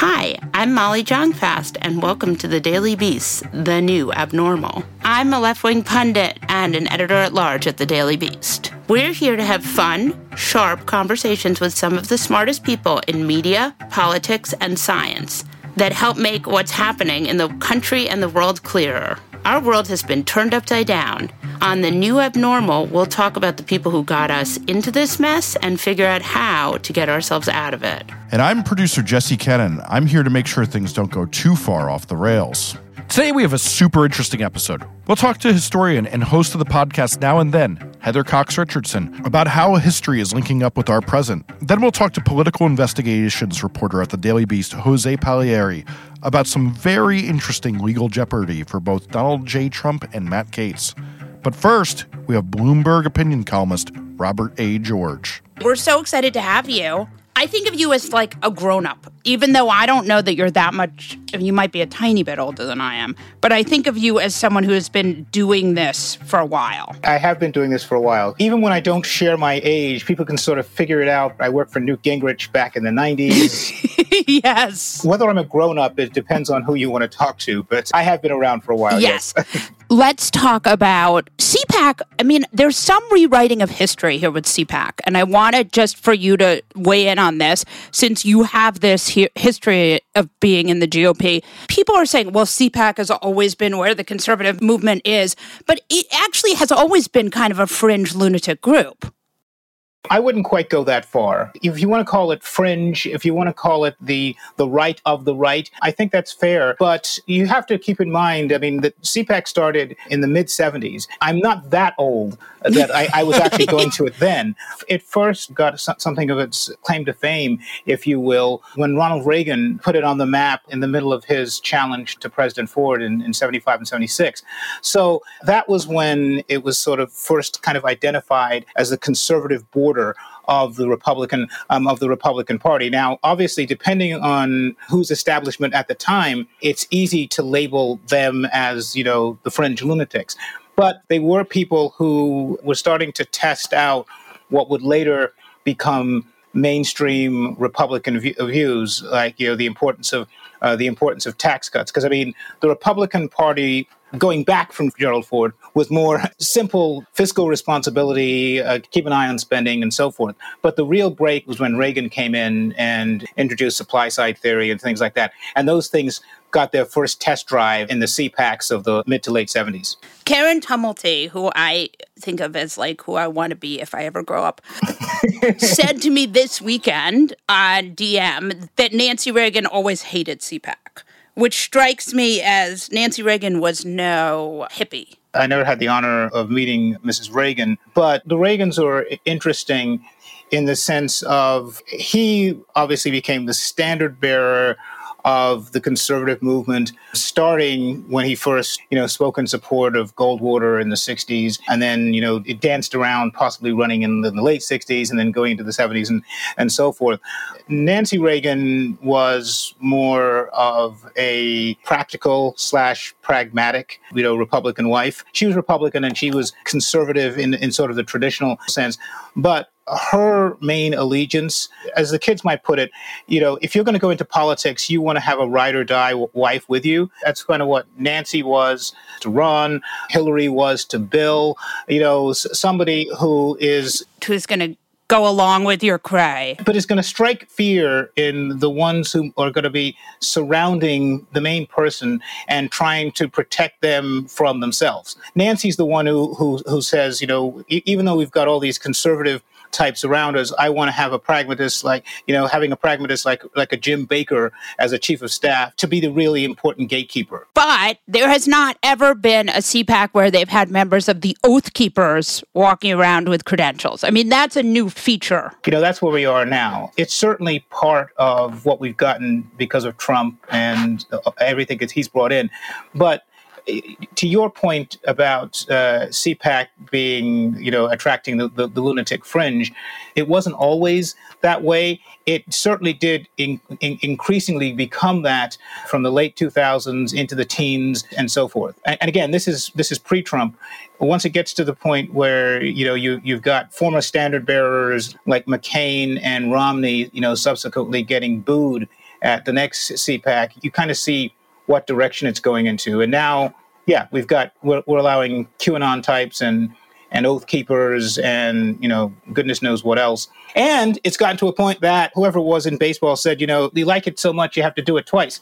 Hi, I'm Molly Jong-Fast, and welcome to the Daily Beast, the new abnormal. I'm a left wing pundit and an editor at large at the Daily Beast. We're here to have fun, sharp conversations with some of the smartest people in media, politics, and science that help make what's happening in the country and the world clearer. Our world has been turned upside down. On the new abnormal, we'll talk about the people who got us into this mess and figure out how to get ourselves out of it. And I'm producer Jesse Cannon. I'm here to make sure things don't go too far off the rails. Today we have a super interesting episode. We'll talk to historian and host of the podcast Now and Then, Heather Cox Richardson, about how history is linking up with our present. Then we'll talk to political investigations reporter at the Daily Beast, Jose Pagliery, about some very interesting legal jeopardy for both Donald J. Trump and Matt Gaetz. But first, we have Bloomberg opinion columnist Robert A. George. We're so excited to have you. I think of you as like a grown up, even though I don't know that you're that much. You might be a tiny bit older than I am, but I think of you as someone who has been doing this for a while. I have been doing this for a while. Even when I don't share my age, people can sort of figure it out. I worked for Newt Gingrich back in the 90s. yes. Whether I'm a grown up, it depends on who you want to talk to, but I have been around for a while. Yes. yes. Let's talk about CPAC. I mean, there's some rewriting of history here with CPAC, and I wanted just for you to weigh in on this since you have this he- history of being in the GOP. People are saying, well, CPAC has always been where the conservative movement is, but it actually has always been kind of a fringe lunatic group. I wouldn't quite go that far. If you want to call it fringe, if you want to call it the the right of the right, I think that's fair. But you have to keep in mind, I mean, that CPAC started in the mid 70s. I'm not that old that I, I was actually going to it then. It first got something of its claim to fame, if you will, when Ronald Reagan put it on the map in the middle of his challenge to President Ford in, in 75 and 76. So that was when it was sort of first kind of identified as the conservative border of the Republican um, of the Republican Party. Now, obviously, depending on whose establishment at the time, it's easy to label them as you know the fringe lunatics. But they were people who were starting to test out what would later become mainstream Republican views, like you know the importance of uh, the importance of tax cuts. Because I mean, the Republican Party going back from Gerald Ford was more simple fiscal responsibility, uh, keep an eye on spending, and so forth. But the real break was when Reagan came in and introduced supply side theory and things like that. And those things got their first test drive in the CPACs of the mid to late 70s. Karen Tumulty, who I think of as like who I want to be if I ever grow up, said to me this weekend on DM that Nancy Reagan always hated CPAC which strikes me as Nancy Reagan was no hippie. I never had the honor of meeting Mrs. Reagan, but the Reagans are interesting in the sense of he obviously became the standard bearer of the conservative movement, starting when he first, you know, spoke in support of Goldwater in the 60s, and then, you know, it danced around possibly running in the, in the late 60s and then going into the 70s and, and so forth. Nancy Reagan was more of a practical slash pragmatic, you know, Republican wife. She was Republican and she was conservative in, in sort of the traditional sense. But her main allegiance, as the kids might put it, you know, if you're going to go into politics, you want to have a ride or die wife with you. That's kind of what Nancy was to Ron, Hillary was to Bill, you know, somebody who is. Who's going to go along with your cry. But it's going to strike fear in the ones who are going to be surrounding the main person and trying to protect them from themselves. Nancy's the one who who, who says, you know, even though we've got all these conservative types around us. I want to have a pragmatist like, you know, having a pragmatist like like a Jim Baker as a chief of staff to be the really important gatekeeper. But there has not ever been a CPAC where they've had members of the Oath Keepers walking around with credentials. I mean, that's a new feature. You know, that's where we are now. It's certainly part of what we've gotten because of Trump and uh, everything that he's brought in. But to your point about uh, CPAC being, you know, attracting the, the, the, lunatic fringe, it wasn't always that way. It certainly did in, in increasingly become that from the late 2000s into the teens and so forth. And, and again, this is this is pre-Trump. Once it gets to the point where you know you you've got former standard bearers like McCain and Romney, you know, subsequently getting booed at the next CPAC, you kind of see what direction it's going into. And now, yeah, we've got we're, we're allowing QAnon types and and oath keepers and you know goodness knows what else. And it's gotten to a point that whoever was in baseball said, you know, you like it so much you have to do it twice.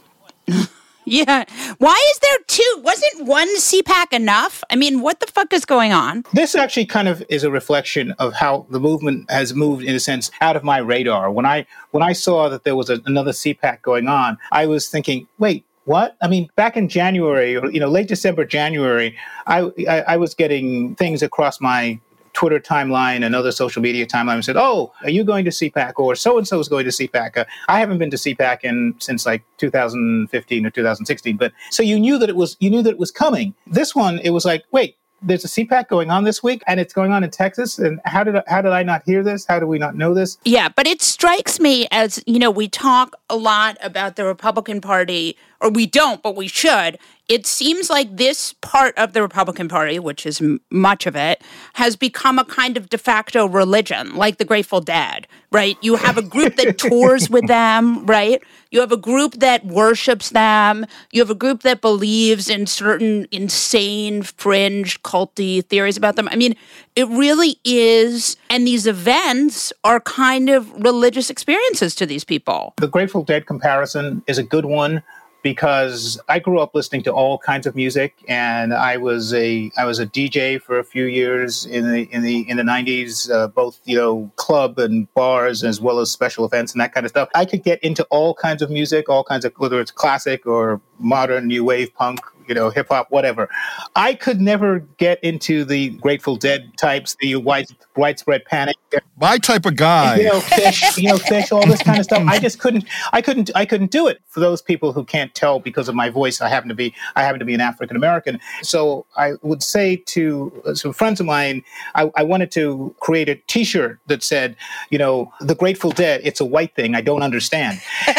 Yeah. Why is there two? Wasn't one CPAC enough? I mean, what the fuck is going on? This actually kind of is a reflection of how the movement has moved, in a sense, out of my radar. When I when I saw that there was a, another CPAC going on, I was thinking, wait, what? I mean, back in January, or you know, late December, January, I, I, I was getting things across my Twitter timeline and other social media timeline and said, "Oh, are you going to CPAC?" or "So and so is going to CPAC." Uh, I haven't been to CPAC in since like 2015 or 2016, but so you knew that it was you knew that it was coming. This one, it was like, wait, there's a CPAC going on this week, and it's going on in Texas. And how did how did I not hear this? How do we not know this? Yeah, but it strikes me as you know we talk a lot about the Republican Party, or we don't, but we should. It seems like this part of the Republican Party, which is m- much of it, has become a kind of de facto religion, like the Grateful Dead, right? You have a group that tours with them, right? You have a group that worships them. You have a group that believes in certain insane, fringe, culty theories about them. I mean, it really is. And these events are kind of religious experiences to these people. The Grateful Dead comparison is a good one because I grew up listening to all kinds of music, and I was a I was a DJ for a few years in the in the in the nineties, uh, both you know club and bars as well as special events and that kind of stuff. I could get into all kinds of music, all kinds of whether it's classic or modern, new wave, punk, you know, hip hop, whatever. I could never get into the Grateful Dead types, the white widespread panic. My type of guy. You know, Phish, you know, Phish, all this kind of stuff. I just couldn't, I couldn't, I couldn't do it. For those people who can't tell because of my voice, I happen to be, I happen to be an African American. So I would say to uh, some friends of mine, I, I wanted to create a T-shirt that said, you know, the Grateful Dead. It's a white thing. I don't understand.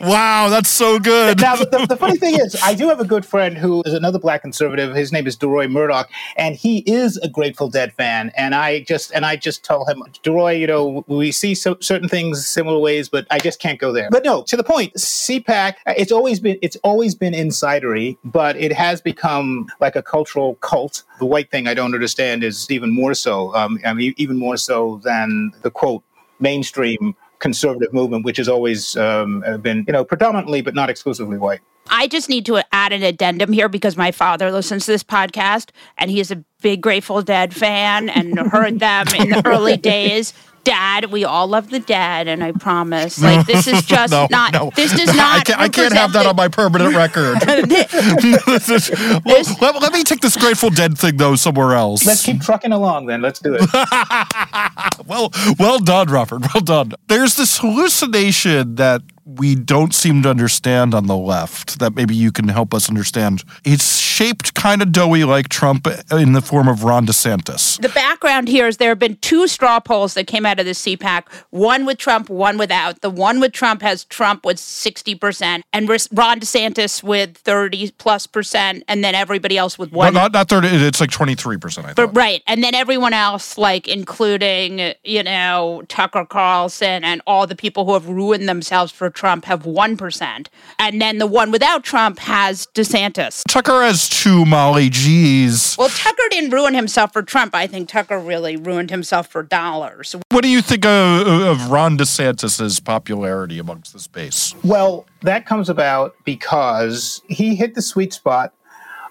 wow, that's so good. now, the, the, funny thing is, I do have a good friend who is another black conservative. His name is Deroy Murdock, and he is a Grateful Dead fan. And I just and I just tell him, Deroy, you know, we see so, certain things similar ways, but I just can't go there. But no, to the point, CPAC, it's always been it's always been insidery, but it has become like a cultural cult. The white thing I don't understand is even more so. Um, I mean, even more so than the quote mainstream conservative movement, which has always um, been, you know, predominantly but not exclusively white. I just need to add an addendum here because my father listens to this podcast and he is a big Grateful Dead fan and heard them in the early days. Dad, we all love the dad, and I promise. Like this is just no, not. No. This does not. I can't, I can't have that on my permanent record. this, well, let, let, me take this Grateful Dead thing though somewhere else. Let's keep trucking along then. Let's do it. well, well done, Robert. Well done. There's this hallucination that we don't seem to understand on the left that maybe you can help us understand. It's shaped kind of doughy like Trump in the form of Ron DeSantis. The background here is there have been two straw polls that came out of the CPAC, one with Trump, one without. The one with Trump has Trump with 60% and Ron DeSantis with 30 plus percent, and then everybody else with one. No, not, not 30, it's like 23%, I. But, right. And then everyone else, like including, you know, Tucker Carlson and all the people who have ruined themselves for Trump have 1%. And then the one without Trump has DeSantis. Tucker has two, Molly. Jeez. Well, Tucker didn't ruin himself for Trump. I think Tucker really ruined himself for dollars. What do you think of, of Ron DeSantis's popularity amongst the space? Well, that comes about because he hit the sweet spot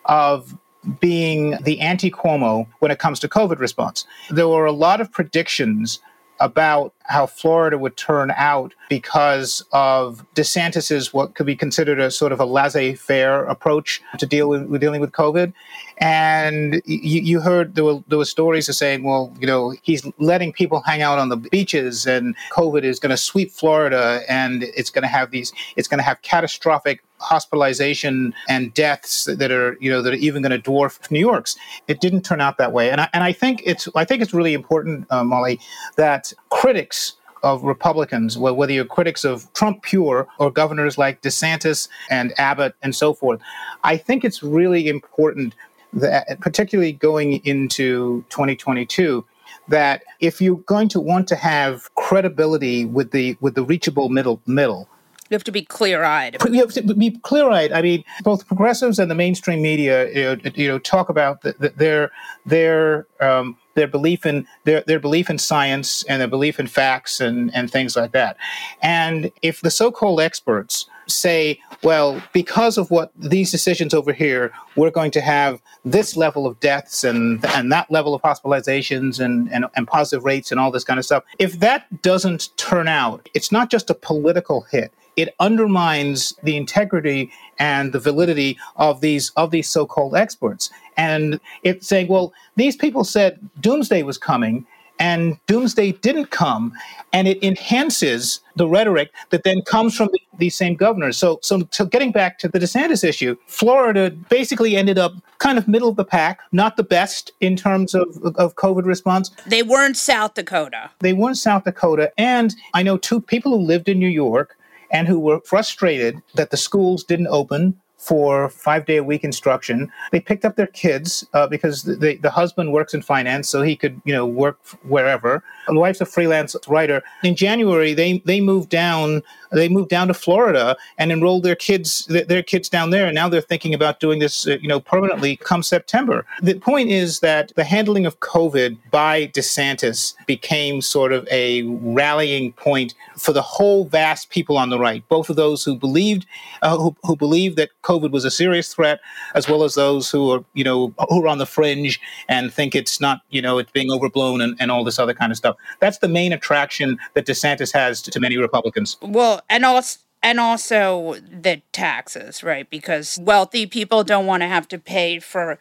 of being the anti Cuomo when it comes to COVID response. There were a lot of predictions about how Florida would turn out because of DeSantis's what could be considered a sort of a laissez-faire approach to deal with, with dealing with COVID. And you, you, heard there were there were stories of saying, well, you know, he's letting people hang out on the beaches, and COVID is going to sweep Florida, and it's going to have these, it's going to have catastrophic hospitalization and deaths that are you know that are even going to dwarf New York's. It didn't turn out that way, and I, and I think it's I think it's really important, uh, Molly, that critics of Republicans, whether you're critics of Trump pure or governors like DeSantis and Abbott and so forth, I think it's really important that, particularly going into 2022, that if you're going to want to have credibility with the with the reachable middle middle, you have to be clear-eyed. You have to be clear-eyed. I mean, both progressives and the mainstream media, you know, you know talk about the, the, their their um, their belief in their, their belief in science and their belief in facts and, and things like that. And if the so-called experts say, well, because of what these decisions over here, we're going to have this level of deaths and and that level of hospitalizations and, and, and positive rates and all this kind of stuff. If that doesn't turn out, it's not just a political hit it undermines the integrity and the validity of these of these so-called experts. And it's saying, well, these people said doomsday was coming, and doomsday didn't come, and it enhances the rhetoric that then comes from the, these same governors. So, so, so getting back to the DeSantis issue, Florida basically ended up kind of middle of the pack, not the best in terms of, of COVID response. They weren't South Dakota. They weren't South Dakota, and I know two people who lived in New York and who were frustrated that the schools didn't open for five day a week instruction. They picked up their kids uh, because the, the husband works in finance, so he could you know work wherever. The wife's a freelance writer. In January, they they moved down. They moved down to Florida and enrolled their kids their kids down there. And now they're thinking about doing this uh, you know permanently come September. The point is that the handling of COVID by DeSantis became sort of a rallying point for the whole vast people on the right, both of those who believed uh, who, who believed that COVID was a serious threat, as well as those who are, you know, who are on the fringe and think it's not, you know, it's being overblown and, and all this other kind of stuff. That's the main attraction that DeSantis has to, to many Republicans. Well, and also and also the taxes, right? Because wealthy people don't want to have to pay for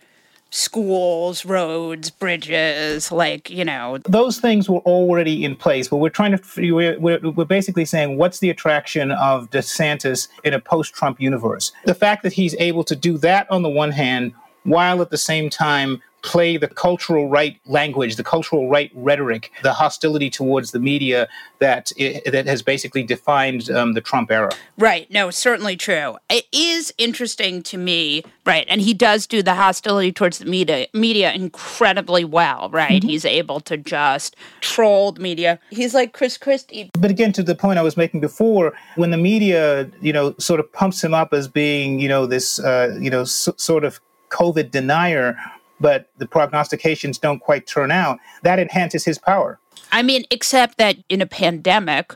schools, roads, bridges, like, you know. Those things were already in place, but we're trying to, we're, we're basically saying what's the attraction of DeSantis in a post Trump universe? The fact that he's able to do that on the one hand, while at the same time play the cultural right language, the cultural right rhetoric, the hostility towards the media that that has basically defined um, the Trump era. Right. No, certainly true. It is interesting to me, right? And he does do the hostility towards the media media incredibly well, right? Mm-hmm. He's able to just troll the media. He's like Chris Christie. But again, to the point I was making before, when the media, you know, sort of pumps him up as being, you know, this, uh, you know, s- sort of COVID denier but the prognostications don't quite turn out, that enhances his power. I mean, except that in a pandemic,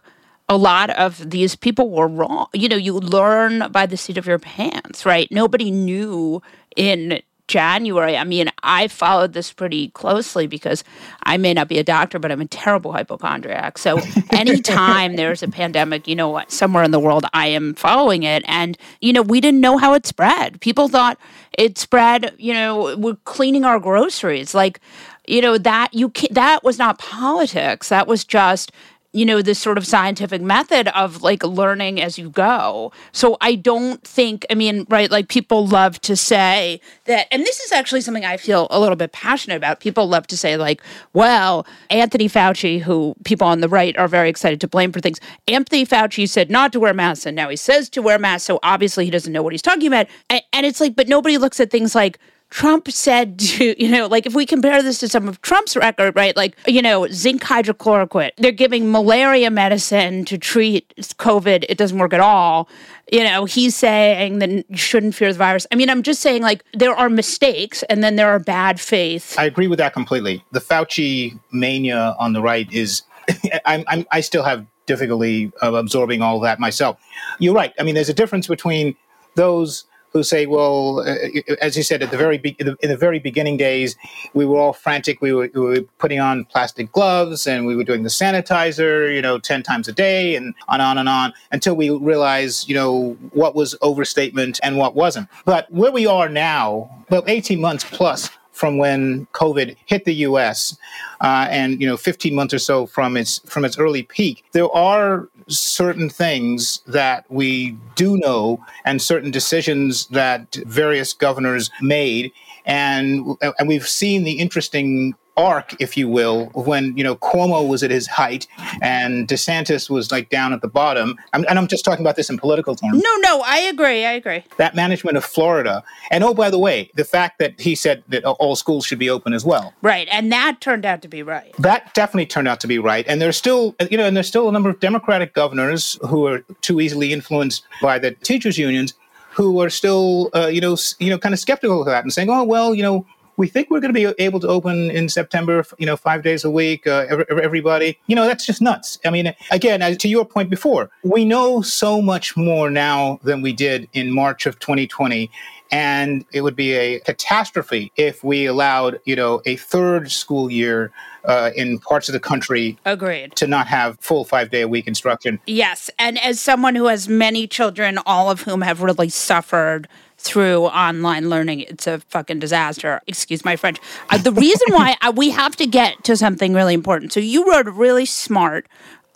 a lot of these people were wrong. You know, you learn by the seat of your pants, right? Nobody knew in January. I mean, I followed this pretty closely because I may not be a doctor, but I'm a terrible hypochondriac. So anytime there's a pandemic, you know what, somewhere in the world, I am following it. And, you know, we didn't know how it spread. People thought it spread, you know, we're cleaning our groceries. Like, you know that you can, that was not politics that was just you know this sort of scientific method of like learning as you go. So i don't think i mean right like people love to say that and this is actually something i feel a little bit passionate about. People love to say like well anthony fauci who people on the right are very excited to blame for things anthony fauci said not to wear masks and now he says to wear masks so obviously he doesn't know what he's talking about. And, and it's like but nobody looks at things like Trump said to, you know, like if we compare this to some of Trump's record, right? Like, you know, zinc hydrochloroquine, they're giving malaria medicine to treat COVID. It doesn't work at all. You know, he's saying that you shouldn't fear the virus. I mean, I'm just saying, like, there are mistakes and then there are bad faith. I agree with that completely. The Fauci mania on the right is, I'm, I'm, I still have difficulty absorbing all that myself. You're right. I mean, there's a difference between those who say, well, uh, as you said at the very be- in, the, in, the, very beginning days, we were all frantic. We were, we were, putting on plastic gloves and we were doing the sanitizer, you know, ten times a day, and on and on and on until we realized, you know, what was overstatement and what wasn't. But where we are now, well, eighteen months plus from when COVID hit the U.S. Uh, and you know 15 months or so from its from its early peak, there are certain things that we do know and certain decisions that various governors made. And and we've seen the interesting arc, if you will, when you know Cuomo was at his height and DeSantis was like down at the bottom. I'm, and I'm just talking about this in political terms. No, no, I agree. I agree. That management of Florida, and oh, by the way, the fact that he said that all schools should be open as well. Right, and that turned out to be right. That definitely turned out to be right. And there's still, you know, and there's still a number of Democratic governors who are too easily influenced by the teachers' unions who are still, uh, you know, you know, kind of skeptical of that and saying, "Oh, well, you know, we think we're going to be able to open in September, you know, five days a week, uh, everybody. You know, that's just nuts. I mean, again, to your point before, we know so much more now than we did in March of 2020. And it would be a catastrophe if we allowed, you know, a third school year uh, in parts of the country. Agreed. To not have full five day a week instruction. Yes. And as someone who has many children, all of whom have really suffered through online learning. It's a fucking disaster. Excuse my French. Uh, the reason why I, we have to get to something really important. So you wrote a really smart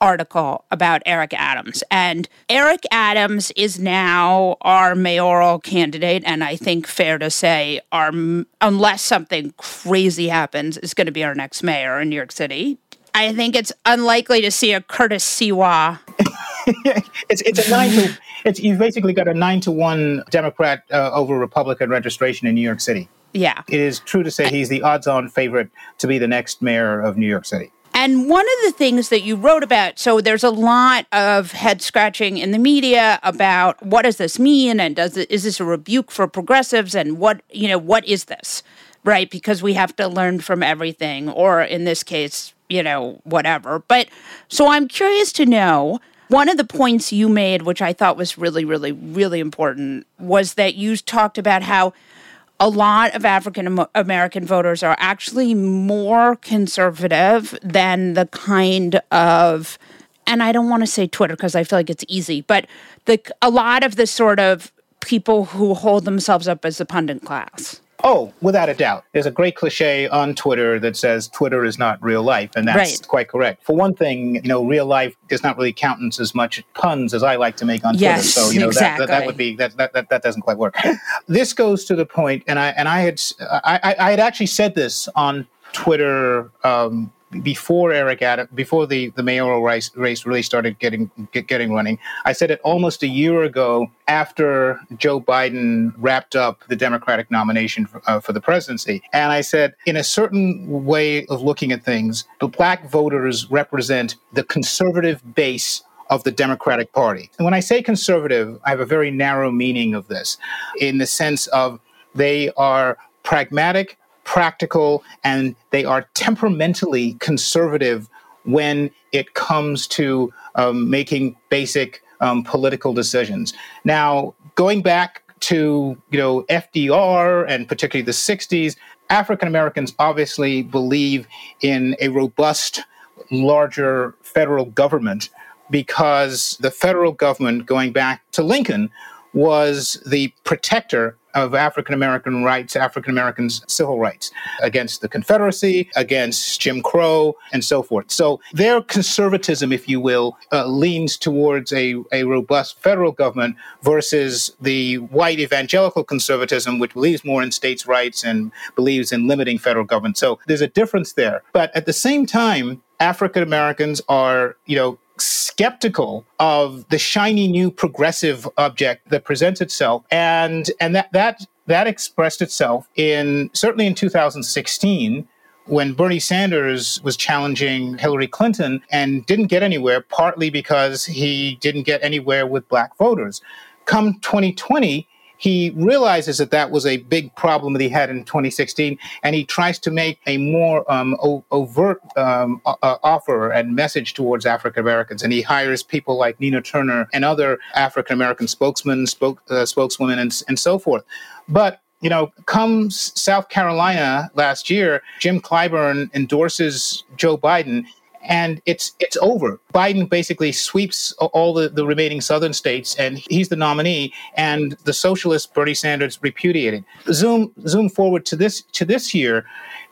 article about Eric Adams. And Eric Adams is now our mayoral candidate. And I think fair to say, our, unless something crazy happens, is going to be our next mayor in New York City. I think it's unlikely to see a Curtis Sliwa. it's, it's a nine to it's you've basically got a nine to one Democrat uh, over Republican registration in New York City. Yeah, it is true to say he's the odds-on favorite to be the next mayor of New York City. And one of the things that you wrote about, so there's a lot of head scratching in the media about what does this mean, and does it, is this a rebuke for progressives, and what you know what is this, right? Because we have to learn from everything, or in this case, you know, whatever. But so I'm curious to know one of the points you made, which I thought was really, really, really important, was that you talked about how a lot of African American voters are actually more conservative than the kind of, and I don't want to say Twitter because I feel like it's easy, but the a lot of the sort of people who hold themselves up as the pundit class. Oh, without a doubt. There's a great cliche on Twitter that says Twitter is not real life, and that's right. quite correct. For one thing, you know, real life does not really count as much puns as I like to make on yes, Twitter. So, you know, exactly. that, that, that, would be that, that that that doesn't quite work. this goes to the point, and I and I had I, I had actually said this on Twitter um, before Eric before the, the mayoral race, race really started getting get, getting running. I said it almost a year ago after Joe Biden wrapped up the Democratic nomination for, uh, for the presidency, and I said, in a certain way of looking at things, the black voters represent the conservative base of the Democratic Party. And when I say conservative, I have a very narrow meaning of this, in the sense of they are pragmatic practical, and they are temperamentally conservative when it comes to um, making basic um, political decisions. Now, going back to you know FDR and particularly the 60s, African Americans obviously believe in a robust, larger federal government because the federal government, going back to Lincoln, was the protector of African American rights, African Americans' civil rights against the Confederacy, against Jim Crow, and so forth. So their conservatism, if you will, uh, leans towards a, a robust federal government versus the white evangelical conservatism, which believes more in states' rights and believes in limiting federal government. So there's a difference there. But at the same time, African Americans are, you know, skeptical of the shiny new progressive object that presents itself and and that that that expressed itself in certainly in 2016 when Bernie Sanders was challenging Hillary Clinton and didn't get anywhere, partly because he didn't get anywhere with black voters. Come 2020, he realizes that that was a big problem that he had in 2016, and he tries to make a more um, o- overt um, uh, offer and message towards African Americans. And he hires people like Nina Turner and other African American spokesmen, spoke, uh, spokeswomen, and, and so forth. But you know, comes South Carolina last year, Jim Clyburn endorses Joe Biden and it's it's over. Biden basically sweeps all the, the remaining southern states, and he's the nominee. And the socialist Bernie Sanders repudiated. Zoom zoom forward to this to this year,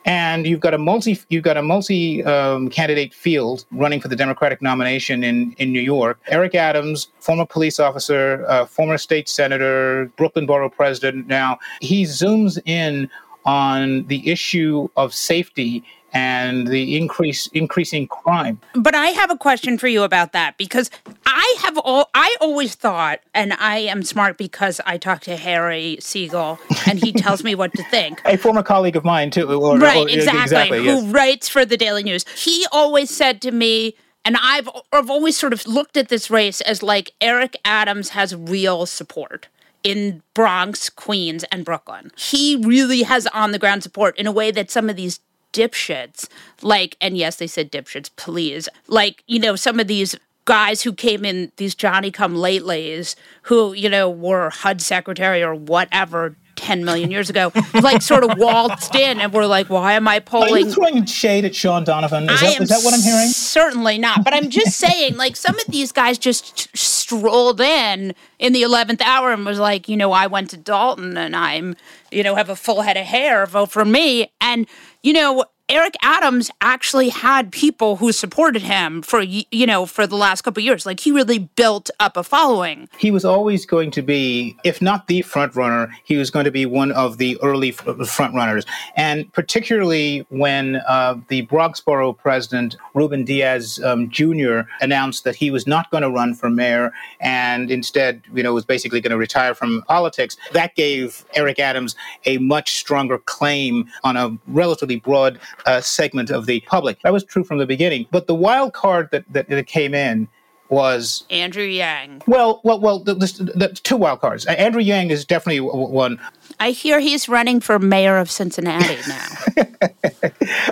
and you've got a multi you've got a multi um, candidate field running for the Democratic nomination in in New York. Eric Adams, former police officer, uh, former state senator, Brooklyn borough president. Now he zooms in on the issue of safety and the increase increasing crime. But I have a question for you about that because I have all I always thought, and I am smart because I talk to Harry Siegel and he tells me what to think. A former colleague of mine too, or, right? Or, exactly, exactly who writes for the Daily News. He always said to me. And I've I've always sort of looked at this race as like Eric Adams has real support in Bronx, Queens, and Brooklyn. He really has on the ground support in a way that some of these dipshits, like, and yes, they said dipshits, please, like, you know, some of these guys who came in, these Johnny come latelys, who, you know, were HUD secretary or whatever 10 million years ago, like sort of waltzed in and were like, why am I polling? Are you throwing shade at Shaun Donovan? Is, that, is that what I'm hearing? Certainly not. But I'm just saying, like, some of these guys just strolled in in the 11th hour and was like, you know, I went to Dalton and I'm, you know, have a full head of hair, vote for me. And, you know, Eric Adams actually had people who supported him for you know for the last couple of years. Like he really built up a following. He was always going to be, if not the front runner, he was going to be one of the early front runners. And particularly when uh, the Bronx Borough president Ruben Diaz um, Jr. announced that he was not going to run for mayor and instead, you know, was basically going to retire from politics, that gave Eric Adams a much stronger claim on a relatively broad uh, segment of the public. That was true from the beginning. But the wild card that, that, that came in was Andrew Yang. Well, well, well. The, the, the two wild cards. Andrew Yang is definitely one. I hear he's running for mayor of Cincinnati now.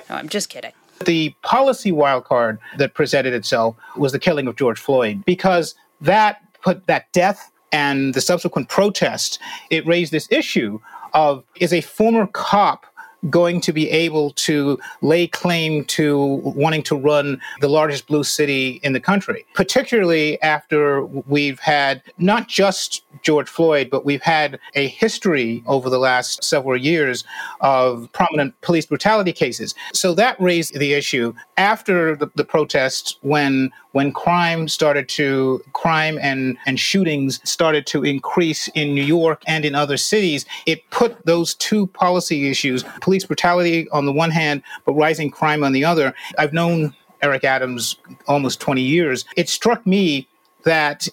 no, I'm just kidding. The policy wild card that presented itself was the killing of George Floyd because that put that death and the subsequent protest. It raised this issue of is a former cop going to be able to lay claim to wanting to run the largest blue city in the country, particularly after we've had not just George Floyd, but we've had a history over the last several years of prominent police brutality cases. So that raised the issue after the, the protests when when crime started to crime and and shootings started to increase in New York and in other cities, it put those two policy issues, police brutality on the one hand, but rising crime on the other. I've known Eric Adams almost 20 years. It struck me that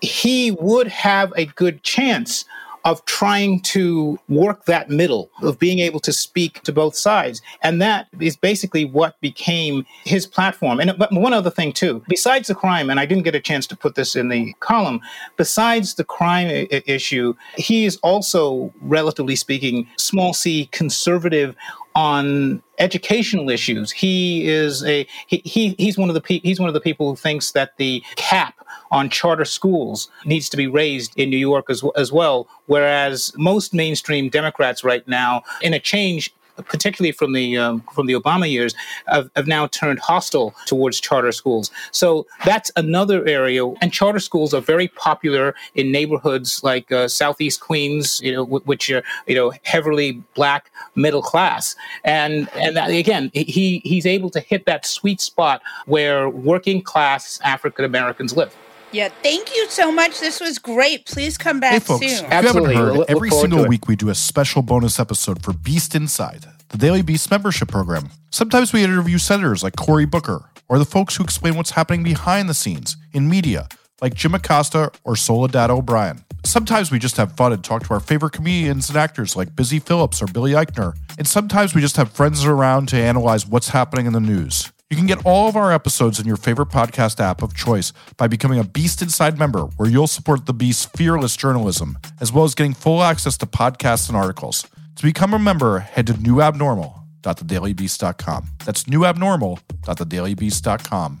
he would have a good chance of trying to work that middle of being able to speak to both sides. And that is basically what became his platform. And one other thing too, besides the crime, and I didn't get a chance to put this in the column, besides the crime I- issue, he is also, relatively speaking, small c conservative on educational issues. He is a he, he he's one of the pe- he's one of the people who thinks that the cap on charter schools needs to be raised in New York as, as well. Whereas most mainstream Democrats right now, in a change particularly from the um, from the Obama years, have, have, now turned hostile towards charter schools. So that's another area. And charter schools are very popular in neighborhoods like uh, Southeast Queens, you know, w- which are you know heavily black middle class. And and that, again, he he's able to hit that sweet spot where working class African Americans live. Yeah, thank you so much. This was great. Please come back hey, folks, soon. If you haven't heard, look, every single week we do a special bonus episode for Beast Inside, the Daily Beast membership program. Sometimes we interview senators like Cory Booker, or the folks who explain what's happening behind the scenes in media, like Jim Acosta or Soledad O'Brien. Sometimes we just have fun and talk to our favorite comedians and actors like Busy Phillips or Billy Eichner. And sometimes we just have friends around to analyze what's happening in the news. You can get all of our episodes in your favorite podcast app of choice by becoming a Beast Inside member, where you'll support the Beast's fearless journalism, as well as getting full access to podcasts and articles. To become a member, head to newabnormal.thedailybeast.com. That's newabnormal.thedailybeast.com.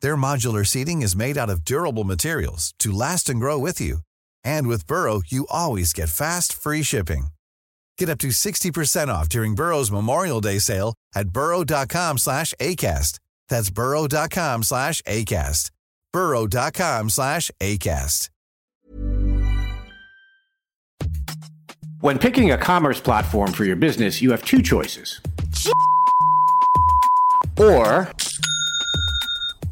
Their modular seating is made out of durable materials to last and grow with you. And with Burrow, you always get fast, free shipping. Get up to 60% off during Burrow's Memorial Day sale at burrow.com slash ACAST. That's burrow.com slash ACAST. burrow.com slash ACAST. When picking a commerce platform for your business, you have two choices. Or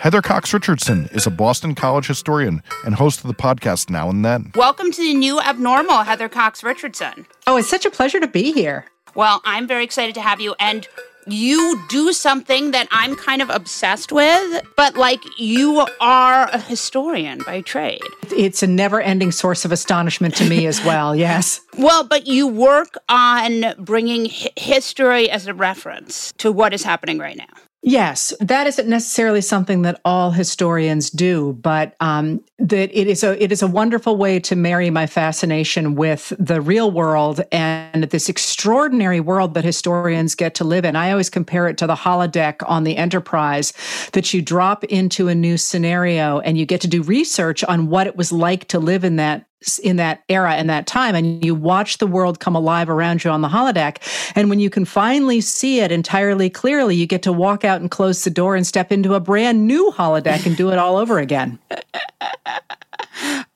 Heather Cox Richardson is a Boston College historian and host of the podcast Now and Then. Welcome to the new abnormal, Heather Cox Richardson. Oh, it's such a pleasure to be here. Well, I'm very excited to have you. And you do something that I'm kind of obsessed with, but like you are a historian by trade. It's a never ending source of astonishment to me as well, yes. Well, but you work on bringing hi- history as a reference to what is happening right now. Yes, that isn't necessarily something that all historians do, but um, that it is a it is a wonderful way to marry my fascination with the real world and this extraordinary world that historians get to live in. I always compare it to the holodeck on the Enterprise, that you drop into a new scenario and you get to do research on what it was like to live in that in that era and that time and you watch the world come alive around you on the holodeck and when you can finally see it entirely clearly you get to walk out and close the door and step into a brand new holodeck and do it all over again.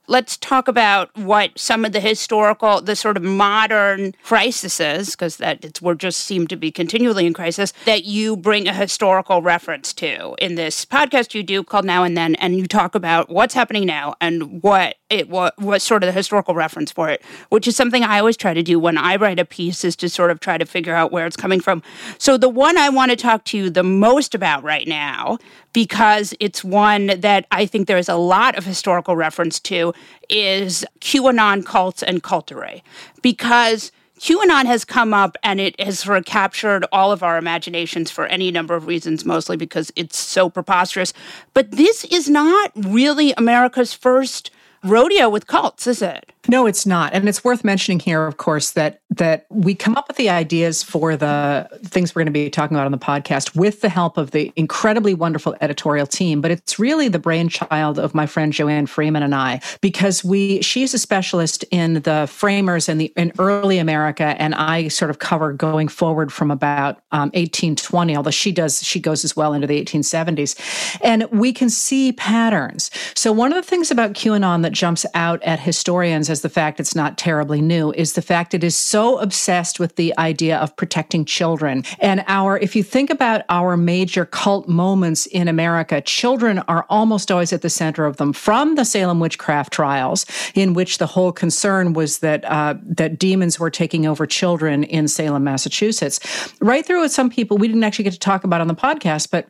Let's talk about what some of the historical, the sort of modern crises, because that it's, we're just seem to be continually in crisis, that you bring a historical reference to. In this podcast you do called Now and Then, and you talk about what's happening now and what it what was sort of the historical reference for it, which is something I always try to do when I write a piece is to sort of try to figure out where it's coming from. So the one I want to talk to you the most about right now because it's one that I think there is a lot of historical reference to is QAnon cults and cultery. Because QAnon has come up and it has sort of captured all of our imaginations for any number of reasons, mostly because it's so preposterous. But this is not really America's first rodeo with cults, is it? No, it's not. And it's worth mentioning here, of course, that that we come up with the ideas for the things we're going to be talking about on the podcast with the help of the incredibly wonderful editorial team. But it's really the brainchild of my friend Joanne Freeman and I, because we she's a specialist in the framers and the in early America, and I sort of cover going forward from about um, 1820, although she does she goes as well into the 1870s. And we can see patterns. So one of the things about QAnon that jumps out at historians as the fact it's not terribly new is the fact it is so obsessed with the idea of protecting children. And our, if you think about our major cult moments in America, children are almost always at the center of them. From the Salem witchcraft trials, in which the whole concern was that uh, that demons were taking over children in Salem, Massachusetts, right through with some people we didn't actually get to talk about on the podcast, but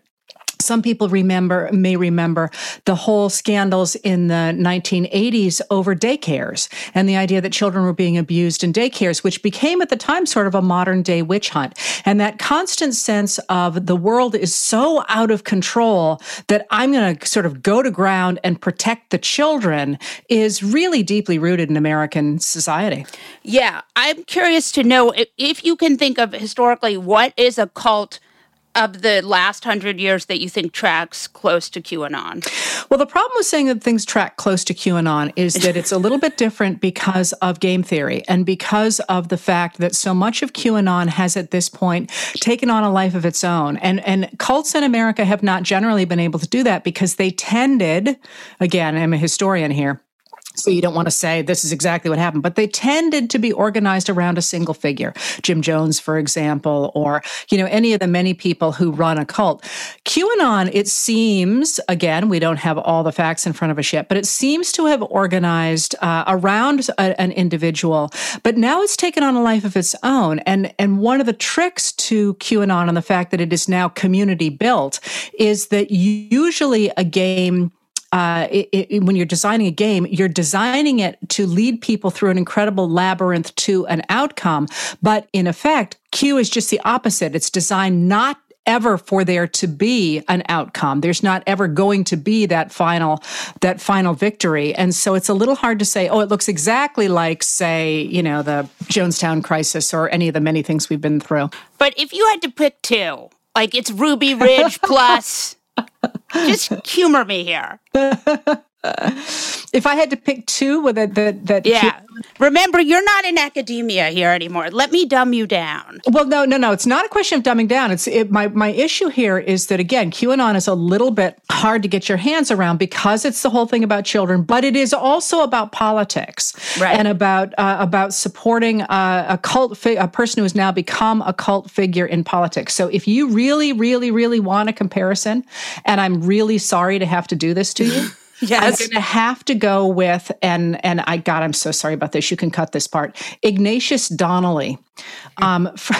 some people remember may remember the whole scandals in the 1980s over daycares and the idea that children were being abused in daycares which became at the time sort of a modern day witch hunt. And that constant sense of the world is so out of control that i'm going to sort of go to ground and protect the children is really deeply rooted in american society. Yeah i'm curious to know if you can think of historically what is a cult of the last hundred years that you think tracks close to QAnon? Well, the problem with saying that things track close to QAnon is that it's a little bit different because of game theory and because of the fact that so much of QAnon has at this point taken on a life of its own. And, and cults in America have not generally been able to do that because they tended, again, I'm a historian here, so you don't want to say this is exactly what happened, but they tended to be organized around a single figure. Jim Jones, for example, or, you know, any of the many people who run a cult. QAnon, it seems, again, we don't have all the facts in front of us yet, but it seems to have organized uh, around a, an individual, but now it's taken on a life of its own. And, and one of the tricks to QAnon and the fact that it is now community built is that usually a game uh, it, it, when you're designing a game, you're designing it to lead people through an incredible labyrinth to an outcome. But in effect, Q is just the opposite. It's designed not ever for there to be an outcome there's not ever going to be that final that final victory and so it's a little hard to say oh it looks exactly like say you know the jonestown crisis or any of the many things we've been through but if you had to pick two like it's ruby ridge plus just humor me here. if I had to pick two, with that that that yeah. Remember, you're not in academia here anymore. Let me dumb you down. Well, no, no, no. It's not a question of dumbing down. It's it, my my issue here is that again, QAnon is a little bit hard to get your hands around because it's the whole thing about children, but it is also about politics right. and about uh, about supporting uh, a cult fi- a person who has now become a cult figure in politics. So if you really, really, really want a comparison, and I'm really sorry to have to do this to you. Yes. I'm going to have to go with and and I God, I'm so sorry about this. You can cut this part. Ignatius Donnelly. Um, for,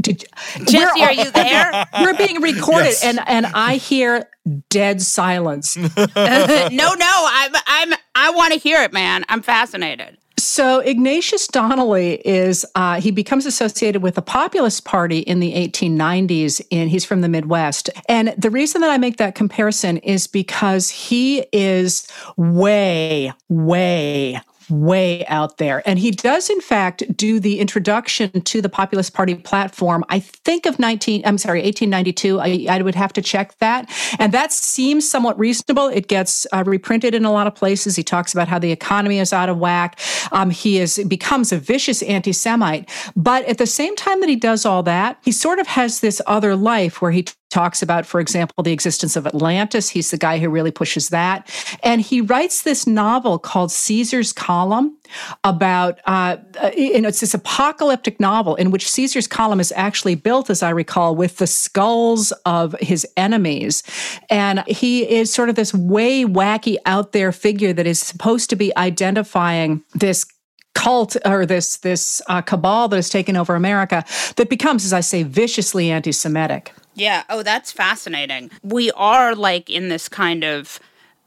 did, Jesse, are you there? We're being recorded, yes. and and I hear dead silence. no, no, I'm I'm I want to hear it, man. I'm fascinated. So Ignatius Donnelly is uh, he becomes associated with the Populist Party in the 1890s, and he's from the Midwest. And the reason that I make that comparison is because he is way, way, way out there. And he does, in fact, do the introduction to the Populist Party platform, I think of 19, I'm sorry, 1892. I, I would have to check that. And that seems somewhat reasonable. It gets uh, reprinted in a lot of places. He talks about how the economy is out of whack. Um, he is becomes a vicious anti Semite. But at the same time that he does all that, he sort of has this other life where he talks about, for example, the existence of Atlantis. He's the guy who really pushes that. And he writes this novel called Caesar's Column about, uh, know it's this apocalyptic novel in which Caesar's Column is actually built, as I recall, with the skulls of his enemies. And he is sort of this way wacky out there figure that is supposed to be identifying this cult or this this uh, cabal that has taken over America that becomes, as I say, viciously anti-Semitic. Yeah. Oh, that's fascinating. We are like in this kind of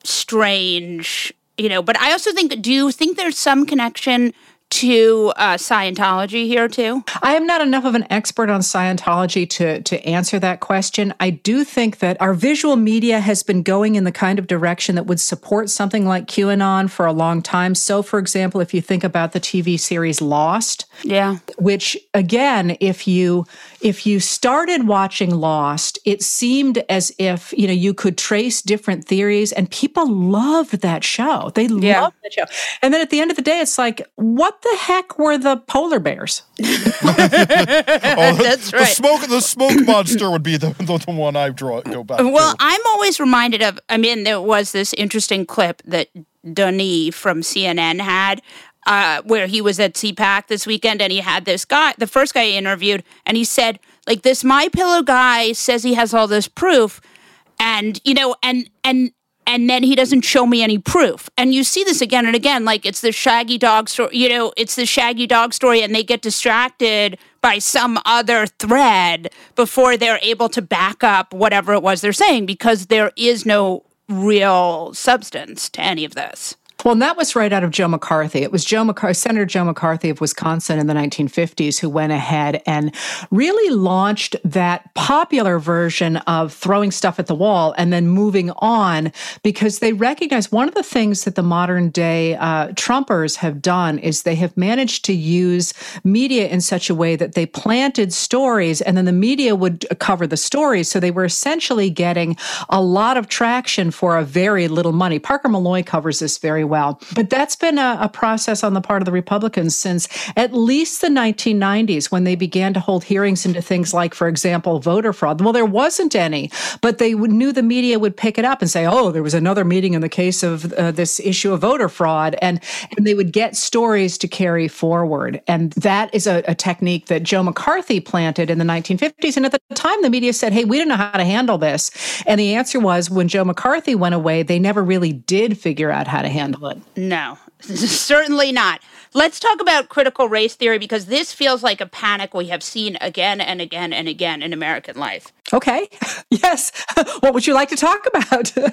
strange, you know, but I also think, do you think there's some connection to uh, Scientology here too? I am not enough of an expert on Scientology to to answer that question. I do think that our visual media has been going in the kind of direction that would support something like QAnon for a long time. So, for example, if you think about the TV series Lost, yeah, which again, if you if you started watching Lost, it seemed as if you know you could trace different theories, and people loved that show. They yeah. loved that show, and then at the end of the day, it's like, what the heck were the polar bears? oh, That's right. The smoke, the smoke monster would be the, the, the one I draw go back. Well, to. I'm always reminded of. I mean, there was this interesting clip that Denis from CNN had uh, where he was at CPAC this weekend, and he had this guy, the first guy he interviewed, and he said, like, this My Pillow guy says he has all this proof, and you know, and and and then he doesn't show me any proof. And you see this again and again, like it's the Shaggy Dog story, you know, it's the Shaggy Dog story, and they get distracted by some other thread before they're able to back up whatever it was they're saying because there is no real substance to any of this. Well, and that was right out of Joe McCarthy. It was Joe McCarthy, Senator Joe McCarthy of Wisconsin in the 1950s who went ahead and really launched that popular version of throwing stuff at the wall and then moving on because they recognize one of the things that the modern day uh, Trumpers have done is they have managed to use media in such a way that they planted stories and then the media would cover the stories. So they were essentially getting a lot of traction for a very little money. Parker Molloy covers this very. But that's been a, a, process on the part of the Republicans since at least the 1990s when they began to hold hearings into things like, for example, voter fraud. Well, there wasn't any, but they knew the media would pick it up and say, oh, there was another meeting in the case of uh, this issue of voter fraud. And, and they would get stories to carry forward. And that is a, a technique that Joe McCarthy planted in the 1950s. And at the time, the media said, hey, we don't know how to handle this. And the answer was when Joe McCarthy went away, they never really did figure out how to handle no, certainly not. Let's talk about critical race theory because this feels like a panic we have seen again and again and again in American life. Okay. Yes. what would you like to talk about? Uh,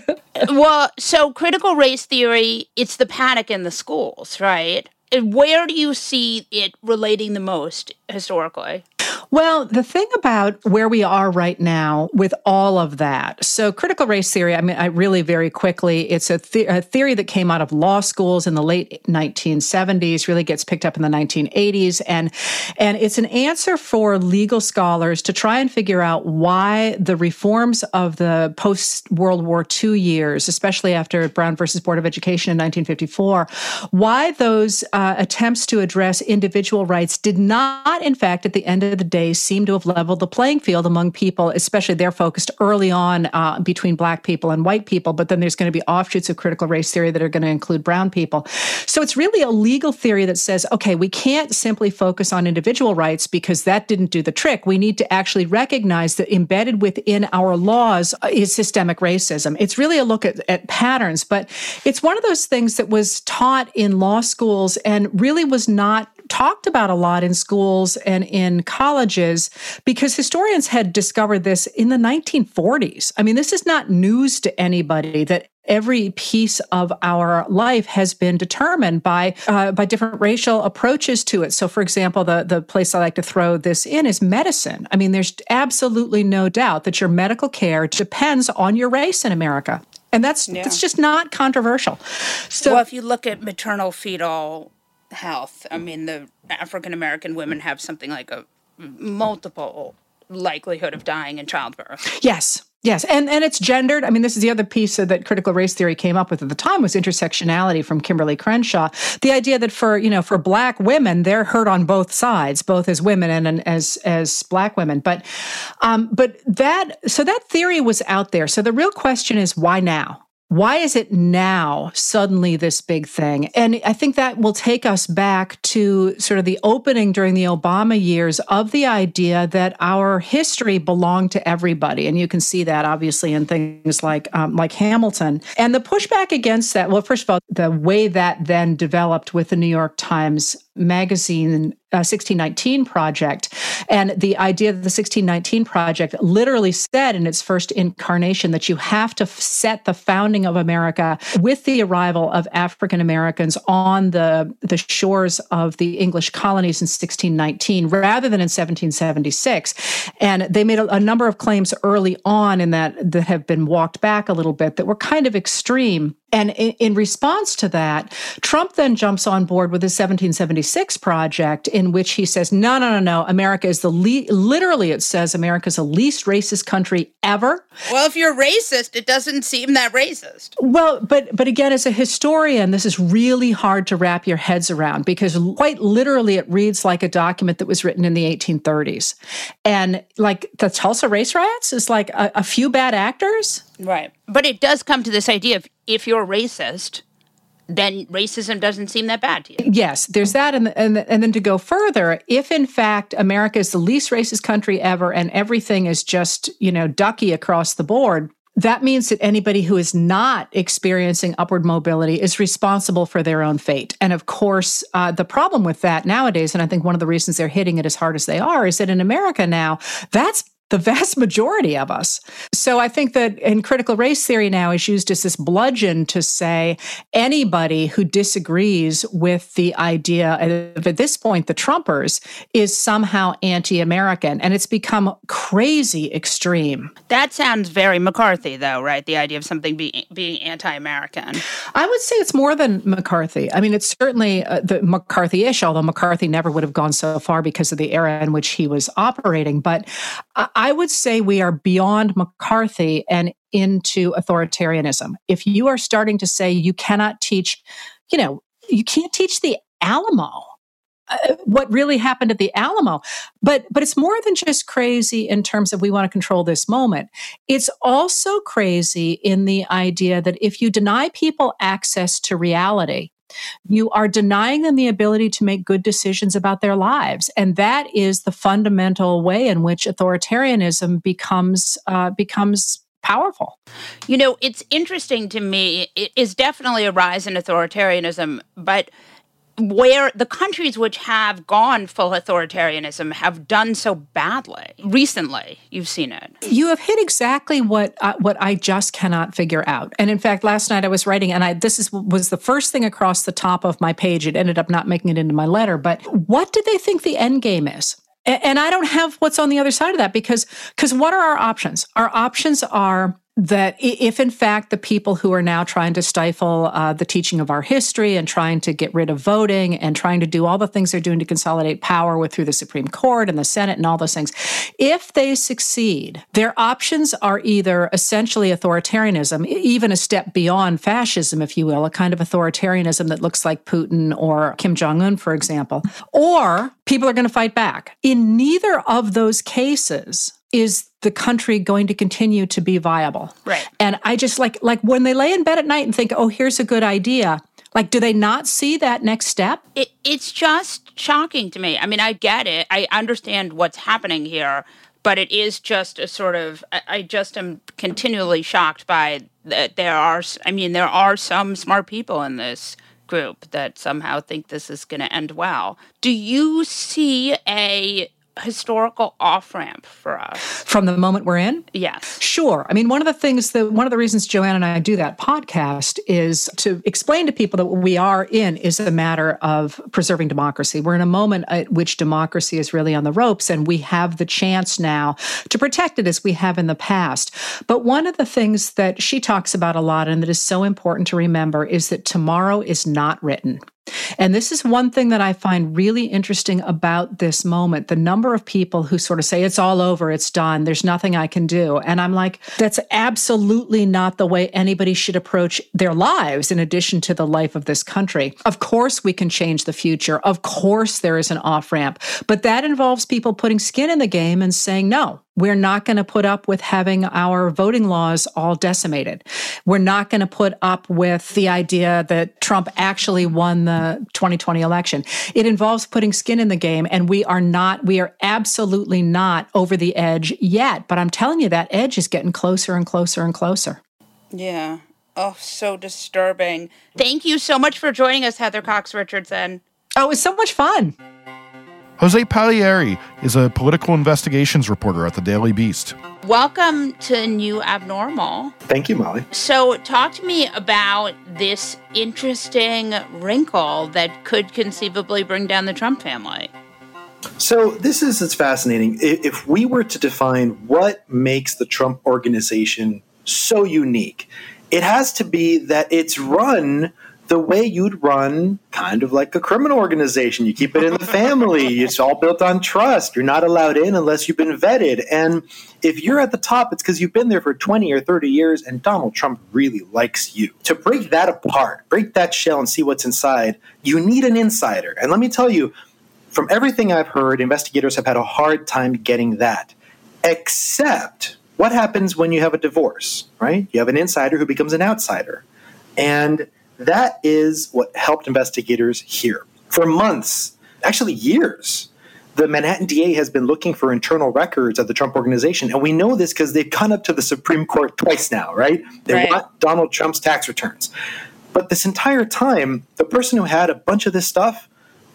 well, so critical race theory, it's the panic in the schools, right? Where do you see it relating the most historically? Well, the thing about where we are right now with all of that. So, critical race theory, I mean, I really very quickly, it's a, a theory that came out of law schools in the late 1970s, really gets picked up in the 1980s. And, and it's an answer for legal scholars to try and figure out why the reforms of the post World War II years, especially after Brown versus Board of Education in 1954, why those uh, attempts to address individual rights did not, in fact, at the end of the day, days seem to have leveled the playing field among people, especially they're focused early on uh, between black people and white people, but then there's going to be offshoots of critical race theory that are going to include brown people. So it's really a legal theory that says, okay, we can't simply focus on individual rights because that didn't do the trick. We need to actually recognize that embedded within our laws is systemic racism. It's really a look at, at patterns, but it's one of those things that was taught in law schools and really was not talked about a lot in schools and in colleges because historians had discovered this in the 1940s. I mean, this is not news to anybody that every piece of our life has been determined by uh, by different racial approaches to it. So, for example, the the place I like to throw this in is medicine. I mean, there's absolutely no doubt that your medical care depends on your race in America. And that's yeah. that's just not controversial. So, well, if you look at maternal fetal health. I mean, the African American women have something like a multiple likelihood of dying in childbirth. Yes. Yes, and and it's gendered. I mean, this is the other piece that critical race theory came up with at the time was intersectionality from Kimberlé Crenshaw. The idea that for you know for black women, they're hurt on both sides, both as women and, and as as black women. But um, but that so that theory was out there. So the real question is why now? Why is it now suddenly this big thing? And I think that will take us back to sort of the opening during the Obama years of the idea that our history belonged to everybody. And you can see that obviously in things like um, like Hamilton. And the pushback against that, well, first of all, the way that then developed with the New York Times magazine uh, 1619 Project. And the idea that the 1619 Project literally said in its first incarnation that you have to set the founding of America with the arrival of African Americans on the, the shores of the English colonies in 1619 rather than in 1776. And they made a, a number of claims early on in that that have been walked back a little bit that were kind of extreme. And in, in, response to that, Trump then jumps on board with the 1776 project, in which he says, no, no, no, no, America is the le- literally, it says America is the least racist country ever. Well, if you're racist, it doesn't seem that racist. Well, but but again, as a historian, this is really hard to wrap your heads around because quite literally, it reads like a document that was written in the 1830s, and like the Tulsa race riots is like a, a few bad actors, right? But it does come to this idea of if you're racist, then racism doesn't seem that bad to you. Yes, there's that. And, and, and then to go further, if in fact America is the least racist country ever and everything is just, you know, ducky across the board, that means that anybody who is not experiencing upward mobility is responsible for their own fate. And of course, uh, the problem with that nowadays, and I think one of the reasons they're hitting it as hard as they are, is that in America now, that's the vast majority of us. So I think that in critical race theory now is used as this bludgeon to say anybody who disagrees with the idea of at this point the Trumpers is somehow anti-American and it's become crazy extreme. That sounds very McCarthy though, right? The idea of something being being anti-American. I would say it's more than McCarthy. I mean it's certainly uh, the McCarthy-ish although McCarthy never would have gone so far because of the era in which he was operating, but I would say we are beyond McCarthy and into authoritarianism. If you are starting to say you cannot teach, you know, you can't teach the Alamo. Uh, what really happened at the Alamo. But but it's more than just crazy in terms of we want to control this moment. It's also crazy in the idea that if you deny people access to reality, you are denying them the ability to make good decisions about their lives, and that is the fundamental way in which authoritarianism becomes uh, becomes powerful. You know, it's interesting to me. It is definitely a rise in authoritarianism, but where the countries which have gone full authoritarianism have done so badly recently. You've seen it. You have hit exactly what uh, what i just cannot figure out. And in fact last night i was writing and i this is was the first thing across the top of my page. It ended up not making it into my letter but what do they think the end game is? And i don't have what's on the other side of that because because what are our options? Our options are that if in fact the people who are now trying to stifle uh, the teaching of our history and trying to get rid of voting and trying to do all the things they're doing to consolidate power with through the supreme court and the senate and all those things if they succeed their options are either essentially authoritarianism even a step beyond fascism if you will a kind of authoritarianism that looks like putin or kim jong-un for example or people are going to fight back. In neither of those cases is the country going to continue to be viable? Right. And I just like like when they lay in bed at night and think, "Oh, here's a good idea." Like, do they not see that next step? It, it's just shocking to me. I mean, I get it. I understand what's happening here, but it is just a sort of. I, I just am continually shocked by that. There are. I mean, there are some smart people in this group that somehow think this is going to end well. Do you see a historical off ramp for us. From the moment we're in? Yes. Sure. I mean, one of the things that one of the reasons Joanne and I do that podcast is to explain to people that what we are in is a matter of preserving democracy. We're in a moment at which democracy is really on the ropes, and we have the chance now to protect it as we have in the past. But one of the things that she talks about a lot and that is so important to remember is that tomorrow is not written. And this is one thing that I find really interesting about this moment the number of people who sort of say, it's all over, it's done, there's nothing I can do. And I'm like, that's absolutely not the way anybody should approach their lives in addition to the life of this country. Of course, we can change the future. Of course, there is an off ramp, but that involves people putting skin in the game and saying, no, we're not going to put up with having our voting laws all decimated. We're not going to put up with the idea that Trump actually won the 2020 election. It involves putting skin in the game, and we are not, we are absolutely not over the edge yet. But I'm telling you, that edge is getting closer and closer and closer. Yeah. Oh, so disturbing. Thank you so much for joining us, Heather Cox Richardson. Oh, it was so much fun. Jose Pagliery is a political investigations reporter at the Daily Beast. Welcome to New Abnormal. Thank you, Molly. So, talk to me about this interesting wrinkle that could conceivably bring down the Trump family. So, this is it's fascinating. If we were to define what makes the Trump organization so unique, it has to be that it's run the way you'd run kind of like a criminal organization. You keep it in the family. it's all built on trust. You're not allowed in unless you've been vetted. And if you're at the top, it's because you've been there for 20 or 30 years and Donald Trump really likes you. To break that apart, break that shell and see what's inside, you need an insider. And let me tell you, from everything I've heard, investigators have had a hard time getting that. Except what happens when you have a divorce, right? You have an insider who becomes an outsider. And that is what helped investigators here. For months, actually years, the Manhattan DA has been looking for internal records of the Trump organization. And we know this because they've gone up to the Supreme Court twice now, right? They right. want Donald Trump's tax returns. But this entire time, the person who had a bunch of this stuff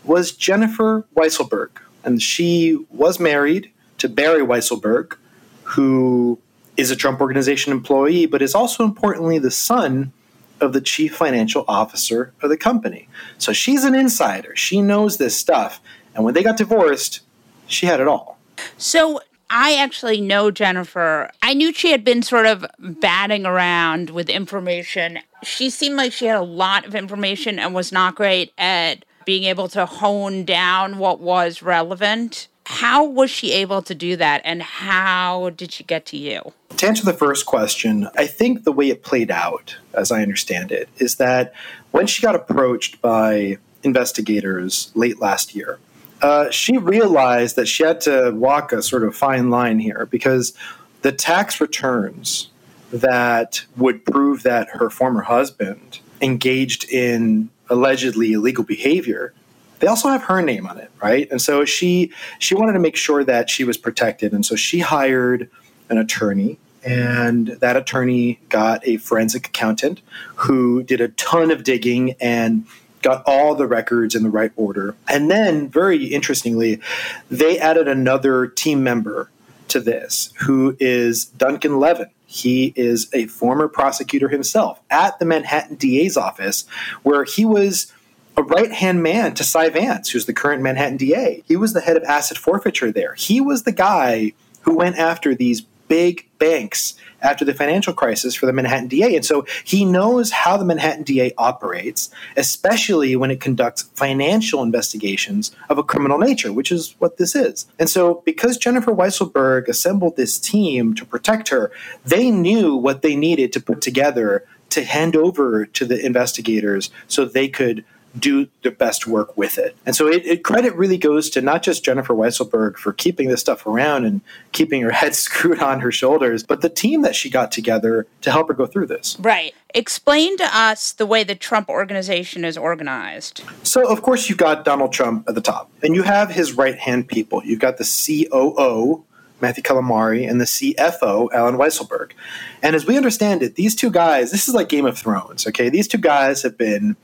was Jennifer Weisselberg. And she was married to Barry Weisselberg, who is a Trump organization employee, but is also importantly the son of the chief financial officer of the company. So she's an insider. She knows this stuff. And when they got divorced, she had it all. So I actually know Jennifer. I knew she had been sort of batting around with information. She seemed like she had a lot of information and was not great at being able to hone down what was relevant. How was she able to do that and how did she get to you? To answer the first question, I think the way it played out, as I understand it, is that when she got approached by investigators late last year, uh, she realized that she had to walk a sort of fine line here because the tax returns that would prove that her former husband engaged in allegedly illegal behavior they also have her name on it right? And so she she wanted to make sure that she was protected. And so she hired an attorney and that attorney got a forensic accountant who did a ton of digging and got all the records in the right order. And then very interestingly they added another team member to this who is duncan levin. He is a former prosecutor himself at the Manhattan DA's office, where he was a right hand man to Cy Vance, who's the current Manhattan DA. He was the head of asset forfeiture there. He was the guy who went after these big banks after the financial crisis for the Manhattan DA. And so he knows how the Manhattan DA operates, especially when it conducts financial investigations of a criminal nature, which is what this is. And so because Jennifer Weisselberg assembled this team to protect her, they knew what they needed to put together to hand over to the investigators so they could do the best work with it. And so it, it, credit really goes to not just Jennifer Weisselberg for keeping this stuff around and keeping her head screwed on her shoulders, but the team that she got together to help her go through this. Right. Explain to us the way the Trump organization is organized. So, of course, you've got Donald Trump at the top, and you have his right hand people. You've got the COO, Matthew Calamari, and the CFO, Allen Weisselberg. And as we understand it, these two guys, this is like Game of Thrones, okay? These two guys have been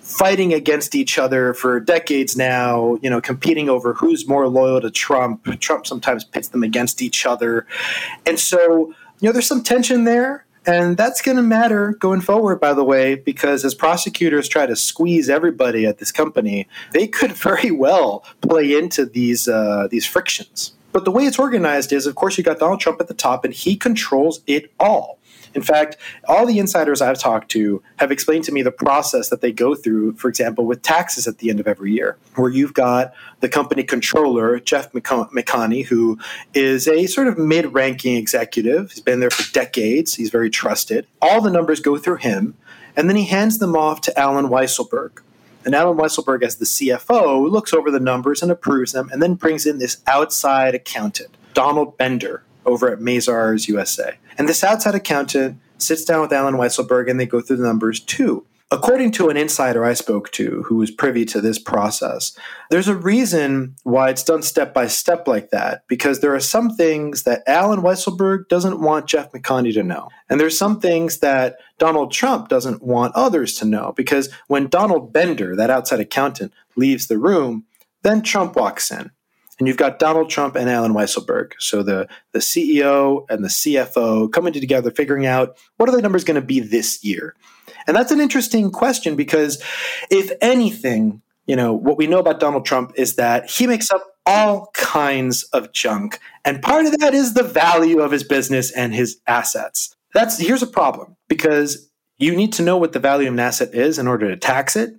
fighting against each other for decades now, you know, competing over who's more loyal to Trump. Trump sometimes pits them against each other. And so, you know, there's some tension there. And that's going to matter going forward, by the way, because as prosecutors try to squeeze everybody at this company, they could very well play into these uh, these frictions. But the way it's organized is, of course, you got Donald Trump at the top, and he controls it all. In fact, all the insiders I've talked to have explained to me the process that they go through, for example, with taxes at the end of every year, where you've got the company controller, Jeff McConney, who is a sort of mid ranking executive. He's been there for decades, he's very trusted. All the numbers go through him, and then he hands them off to Allen Weisselberg. And Allen Weisselberg, as the CFO, looks over the numbers and approves them, and then brings in this outside accountant, Donald Bender, over at Mazars USA. And this outside accountant sits down with Allen Weisselberg and they go through the numbers too. According to an insider I spoke to who was privy to this process, there's a reason why it's done step by step like that, because there are some things that Allen Weisselberg doesn't want Jeff McConney to know. And there's some things that Donald Trump doesn't want others to know, because when Donald Bender, that outside accountant, leaves the room, then Trump walks in. and you've got Donald Trump and Allen Weisselberg. So the, the CEO and the CFO coming together, figuring out what are the numbers going to be this year. And that's an interesting question because if anything, you know, what we know about Donald Trump is that he makes up all kinds of junk. And part of that is the value of his business and his assets. That's here's a problem because you need to know what the value of an asset is in order to tax it.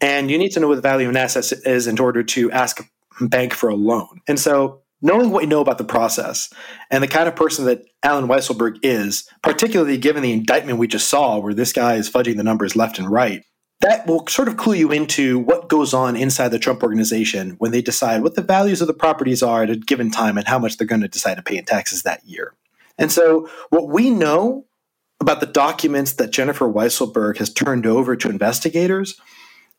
And you need to know what the value of an asset is in order to ask a bank for a loan. And so knowing what you know about the process and the kind of person that Allen Weisselberg is, particularly given the indictment we just saw, where this guy is fudging the numbers left and right, that will sort of clue you into what goes on inside the Trump organization when they decide what the values of the properties are at a given time and how much they're going to decide to pay in taxes that year. And so, what we know about the documents that Jennifer Weisselberg has turned over to investigators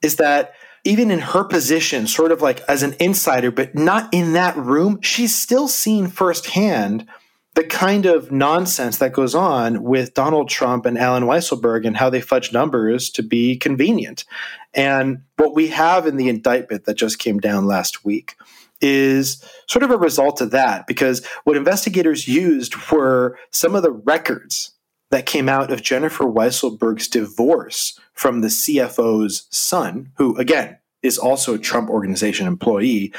is that even in her position, sort of like as an insider, but not in that room, she's still seen firsthand the kind of nonsense that goes on with Donald Trump and Allen Weisselberg and how they fudge numbers to be convenient. And what we have in the indictment that just came down last week is sort of a result of that, because what investigators used were some of the records that came out of Jennifer Weisselberg's divorce from the CFO's son, who, again, is also a Trump organization employee.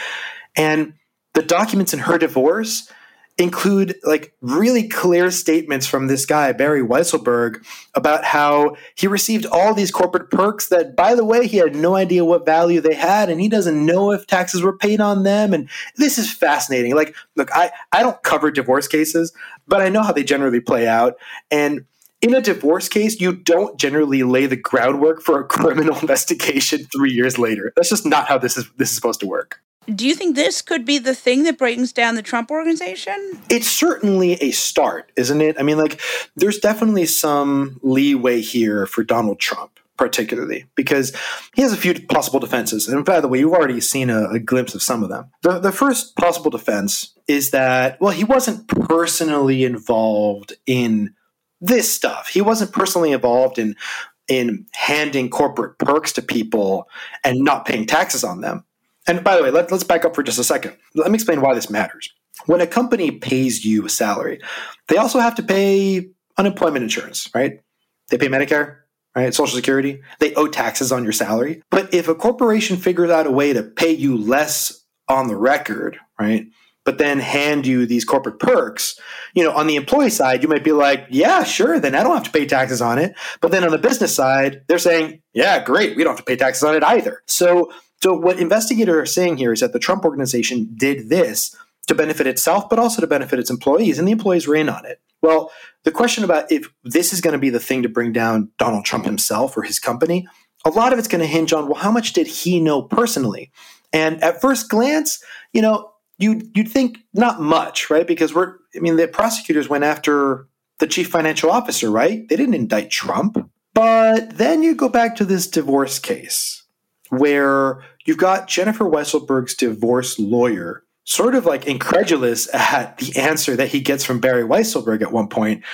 And the documents in her divorce include like really clear statements from this guy Barry Weisselberg about how he received all these corporate perks that by the way he had no idea what value they had and he doesn't know if taxes were paid on them and this is fascinating like look I I don't cover divorce cases but I know how they generally play out and in a divorce case, you don't generally lay the groundwork for a criminal investigation three years later. That's just not how this is this is supposed to work. Do you think this could be the thing that brings down the Trump organization? It's certainly a start, isn't it? I mean, like, there's definitely some leeway here for Donald Trump, particularly, because he has a few possible defenses. And by the way, you've already seen a, a glimpse of some of them. The, the first possible defense is that, well, he wasn't personally involved in this stuff. He wasn't personally involved in in handing corporate perks to people and not paying taxes on them. And by the way, let, us back up for just a second. Let me explain why this matters. When a company pays you a salary, they also have to pay unemployment insurance, right? They pay Medicare, right? Social Security. They owe taxes on your salary. But if a corporation figures out a way to pay you less on the record, right? But then hand you these corporate perks, you know, on the employee side, you might be like, yeah, sure, then I don't have to pay taxes on it. But then on the business side, they're saying, yeah, great, we don't have to pay taxes on it either. So so, what investigators are saying here is that the Trump organization did this to benefit itself, but also to benefit its employees, and the employees in on it. Well, the question about if this is going to be the thing to bring down Donald Trump himself or his company, a lot of it's going to hinge on well, how much did he know personally? And at first glance, you know, you you'd think not much, right? Because we're, I mean, the prosecutors went after the chief financial officer, right? They didn't indict Trump. But then you go back to this divorce case where you've got Jennifer Weisselberg's divorce lawyer sort of like incredulous at the answer that he gets from Barry Weisselberg at one point,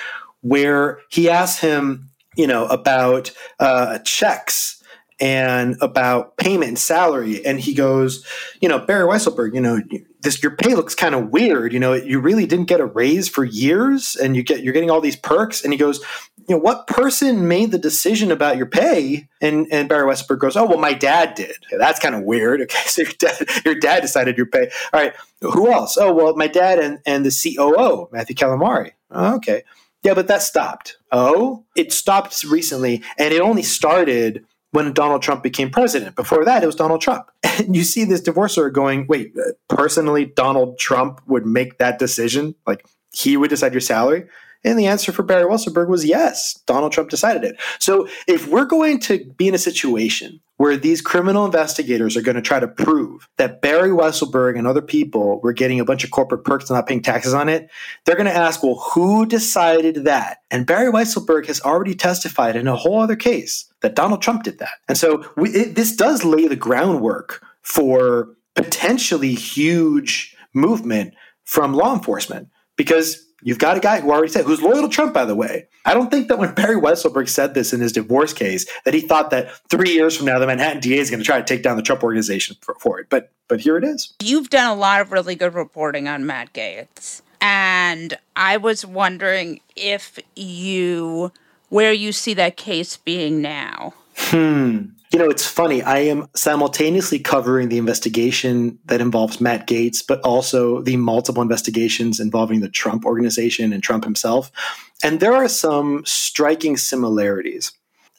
where he asks him, you know, about uh, checks and about payment and salary. And he goes, you know, Barry Weisselberg, you know, this your pay looks kind of weird. You know, you really didn't get a raise for years, and you get you're getting all these perks. And he goes, you know, what person made the decision about your pay? And and Barry Weisselberg goes, oh well, my dad did. That's kind of weird. Okay, so your dad your dad decided your pay. All right, who else? Oh well, my dad and and the COO Matthew Calamari. Oh, okay. Yeah, but that stopped. Oh, it stopped recently, and it only started when Donald Trump became president. Before that, it was Donald Trump. And you see this divorcer going, wait, personally, Donald Trump would make that decision? Like he would decide your salary? And the answer for Barry Weisselberg was yes, Donald Trump decided it. So if we're going to be in a situation where these criminal investigators are going to try to prove that Barry Weisselberg and other people were getting a bunch of corporate perks and not paying taxes on it, they're going to ask, well, who decided that? And Barry Weisselberg has already testified in a whole other case that Donald Trump did that. And so we, it, this does lay the groundwork for potentially huge movement from law enforcement because you've got a guy who already said, who's loyal to Trump, by the way. I don't think that when Barry Weisselberg said this in his divorce case, that he thought that three years from now, the Manhattan DA is going to try to take down the Trump organization for, for it. But but here it is. You've done a lot of really good reporting on Matt Gaetz. And I was wondering if you, where you see that case being now. Hmm. You know, it's funny. I am simultaneously covering the investigation that involves Matt Gaetz, but also the multiple investigations involving the Trump organization and Trump himself. And there are some striking similarities,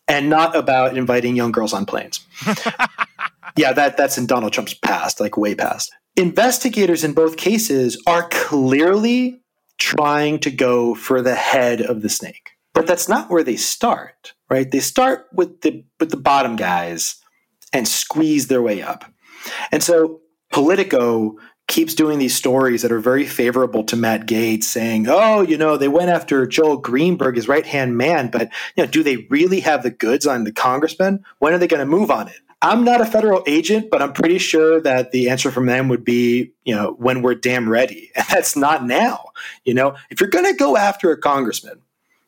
and not about inviting young girls on planes. yeah, that, that's in Donald Trump's past, like way past. Investigators in both cases are clearly trying to go for the head of the snake. But that's not where they start right? They start with the with the bottom guys and squeeze their way up. And so Politico keeps doing these stories that are very favorable to Matt Gaetz, saying, "Oh, you know, they went after Joel Greenberg, his right hand man, but you know, do they really have the goods on the congressman? When are they going to move on it?" I'm not a federal agent, but I'm pretty sure that the answer from them would be, you know, when we're damn ready. And that's not now. You know, if you're going to go after a congressman,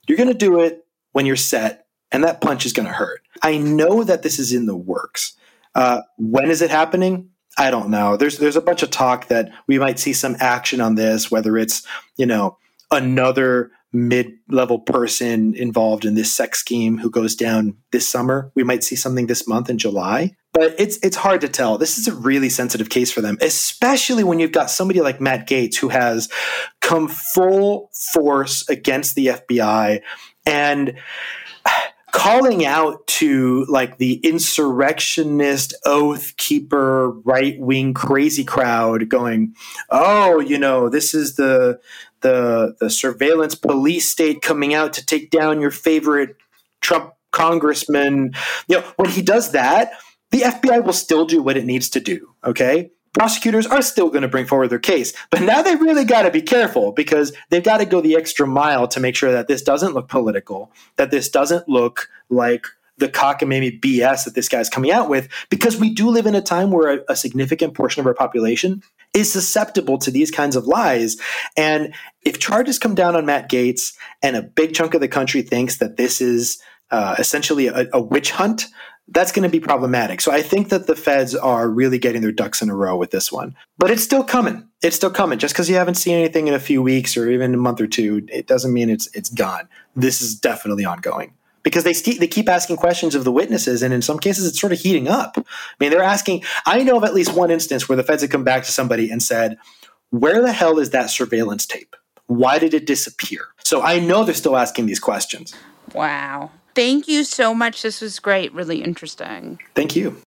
you're going to do it when you're set and that punch is going to hurt. I know that this is in the works. Uh, when is it happening? I don't know. There's there's a bunch of talk that we might see some action on this, whether it's you know another mid-level person involved in this sex scheme who goes down this summer. We might see something this month in July. But it's it's hard to tell. This is a really sensitive case for them, especially when you've got somebody like Matt Gaetz who has come full force against the FBI and calling out to like the insurrectionist oath keeper right wing crazy crowd going oh you know this is the the the surveillance police state coming out to take down your favorite trump congressman. You know when he does that the fbi will still do what it needs to do okay prosecutors are still going to bring forward their case. But now they really got to be careful because they've got to go the extra mile to make sure that this doesn't look political, that this doesn't look like the cockamamie BS that this guy's coming out with, because we do live in a time where a, a significant portion of our population is susceptible to these kinds of lies. And if charges come down on Matt Gaetz and a big chunk of the country thinks that this is uh, essentially a, a witch hunt, that's going to be problematic. So I think that the feds are really getting their ducks in a row with this one. But it's still coming. It's still coming. Just because you haven't seen anything in a few weeks or even a month or two, it doesn't mean it's it's gone. This is definitely ongoing because they st- they keep asking questions of the witnesses, and in some cases, it's sort of heating up. I mean, they're asking. I know of at least one instance where the feds had come back to somebody and said, "Where the hell is that surveillance tape? Why did it disappear?" So I know they're still asking these questions. Wow. Thank you so much. This was great. Really interesting. Thank you.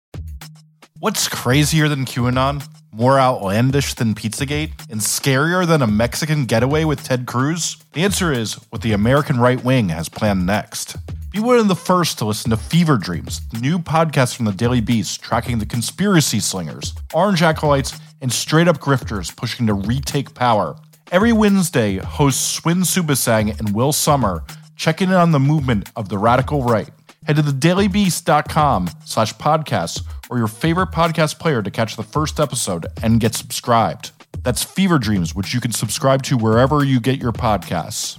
What's crazier than QAnon? More outlandish than Pizzagate? And scarier than a Mexican getaway with Ted Cruz? The answer is what the American right wing has planned next. Be one of the first to listen to Fever Dreams, the new podcast from the Daily Beast tracking the conspiracy slingers, orange acolytes, and straight up grifters pushing to retake power. Every Wednesday, hosts Swin Suebsaeng and Will Sommer checking in on the movement of the radical right. Head to thedailybeast.com slash podcasts or your favorite podcast player to catch the first episode and get subscribed. That's Fever Dreams, which you can subscribe to wherever you get your podcasts.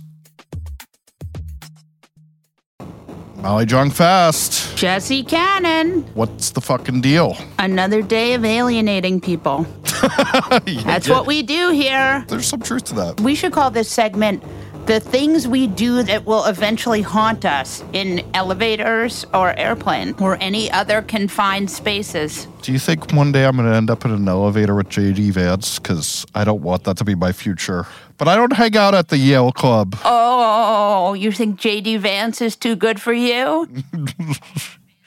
Molly Jong Fast. Jesse Cannon. What's the fucking deal? Another day of alienating people. That's yeah. what we do here. There's some truth to that. We should call this segment the things we do that will eventually haunt us in elevators or airplane or any other confined spaces. Do you think one day I'm going to end up in an elevator with JD Vance? Because I don't want that to be my future. But I don't hang out at the Yale Club. Oh, you think JD Vance is too good for you?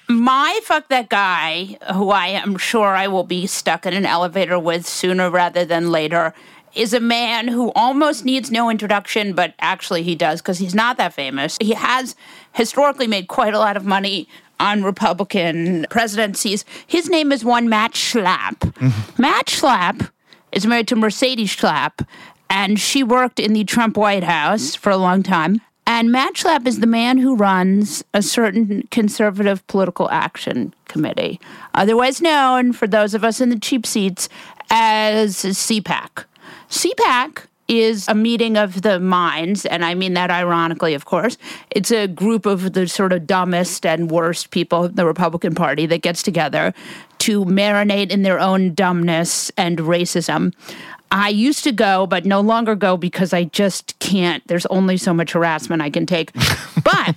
My fuck that guy, who I am sure I will be stuck in an elevator with sooner rather than later, is a man who almost needs no introduction, but actually he does because he's not that famous. He has historically made quite a lot of money on Republican presidencies. His name is one Matt Schlapp. Mm-hmm. Matt Schlapp is married to Mercedes Schlapp, and she worked in the Trump White House for a long time. And Matt Schlapp is the man who runs a certain conservative political action committee, otherwise known for those of us in the cheap seats as CPAC. CPAC is a meeting of the minds, and I mean that ironically, of course. It's a group of the sort of dumbest and worst people in the Republican Party that gets together to marinate in their own dumbness and racism. I used to go, but no longer go because I just can't. There's only so much harassment I can take. but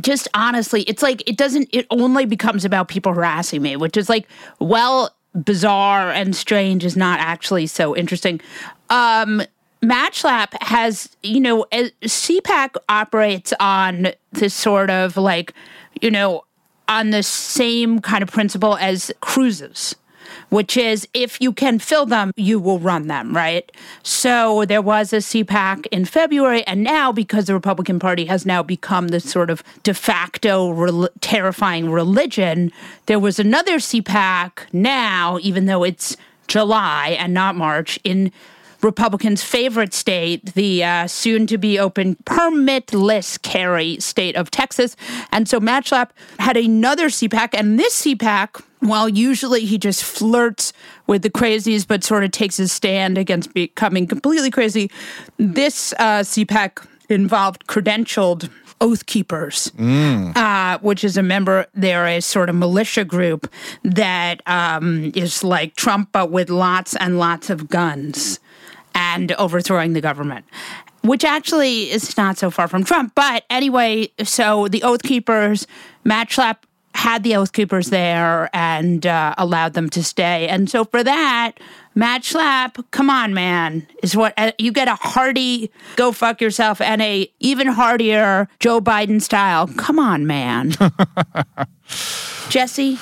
just honestly, it's like it doesn't, it only becomes about people harassing me, which is like, well, bizarre and strange is not actually so interesting. Um, Matt Schlapp has, you know, CPAC operates on this sort of like, you know, on the same kind of principle as cruises which is if you can fill them, you will run them, right? So there was a CPAC in February, and now because the Republican Party has now become this sort of de facto re- terrifying religion, there was another CPAC now, even though it's July and not March, in Republicans' favorite state, the uh, soon to be open permitless carry state of Texas. And so Matt Schlapp had another CPAC, and this CPAC, while usually he just flirts with the crazies but sort of takes his stand against becoming completely crazy, this uh, CPAC involved credentialed Oath Keepers, mm. uh, which is a member, they're a sort of militia group that um, is like Trump, but with lots and lots of guns and overthrowing the government which actually is not so far from Trump. But anyway, so the Oath Keepers, Matt Schlapp had the Oath Keepers there and uh, allowed them to stay. And so for that, Matt Schlapp, come on, man, is what uh, you get a hearty go fuck yourself and a even heartier Joe Biden style. Come on, man. Jesse,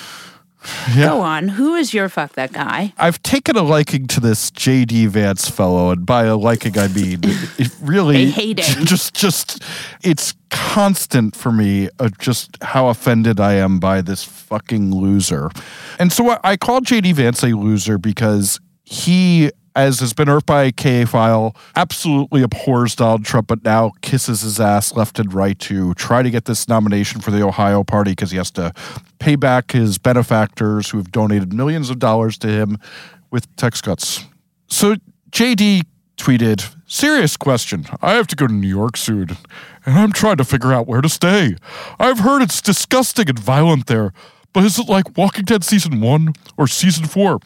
yeah. Go on. Who is your fuck that guy? I've taken a liking to this JD Vance fellow, and by a liking I mean it really. Just, just it's constant for me of just how offended I am by this fucking loser. And so I call JD Vance a loser because he as has been irked by KFile, absolutely abhors Donald Trump, but now kisses his ass left and right to try to get this nomination for the Ohio party because he has to pay back his benefactors who have donated millions of dollars to him with tax cuts. So JD tweeted, Serious question. I have to go to New York soon, and I'm trying to figure out where to stay. I've heard it's disgusting and violent there. But is it like Walking Dead season one or season four?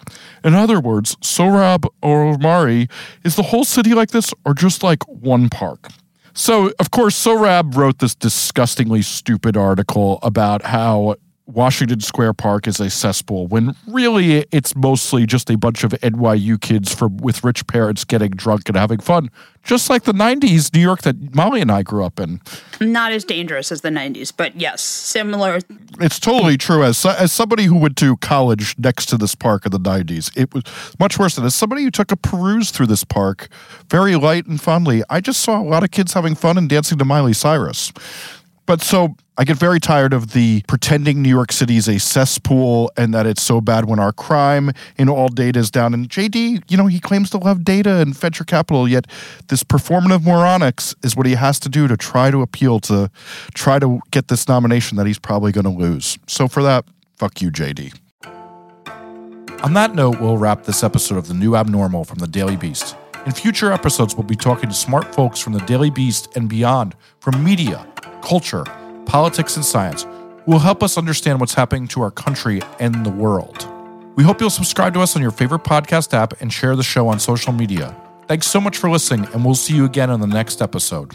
In other words, Sohrab Ahmari, is the whole city like this or just like one park? So, of course, Sohrab wrote this disgustingly stupid article about how Washington Square Park is a cesspool when really it's mostly just a bunch of NYU kids from with rich parents getting drunk and having fun, just like the '90s New York that Molly and I grew up in. Not as dangerous as the '90s, but yes, similar. It's totally true. As as somebody who went to college next to this park in the '90s, it was much worse than as somebody who took a peruse through this park, very light and fondly. I just saw a lot of kids having fun and dancing to Miley Cyrus. But so I get very tired of the pretending New York City is a cesspool and that it's so bad when our crime in all data is down. And JD, you know, he claims to love data and venture capital, yet this performative moronics is what he has to do to try to appeal to try to get this nomination that he's probably going to lose. So for that, fuck you, JD. On that note, we'll wrap this episode of The New Abnormal from the Daily Beast. In future episodes, we'll be talking to smart folks from the Daily Beast and beyond, from media culture, politics, and science who will help us understand what's happening to our country and the world. We hope you'll subscribe to us on your favorite podcast app and share the show on social media. Thanks so much for listening, and we'll see you again on the next episode.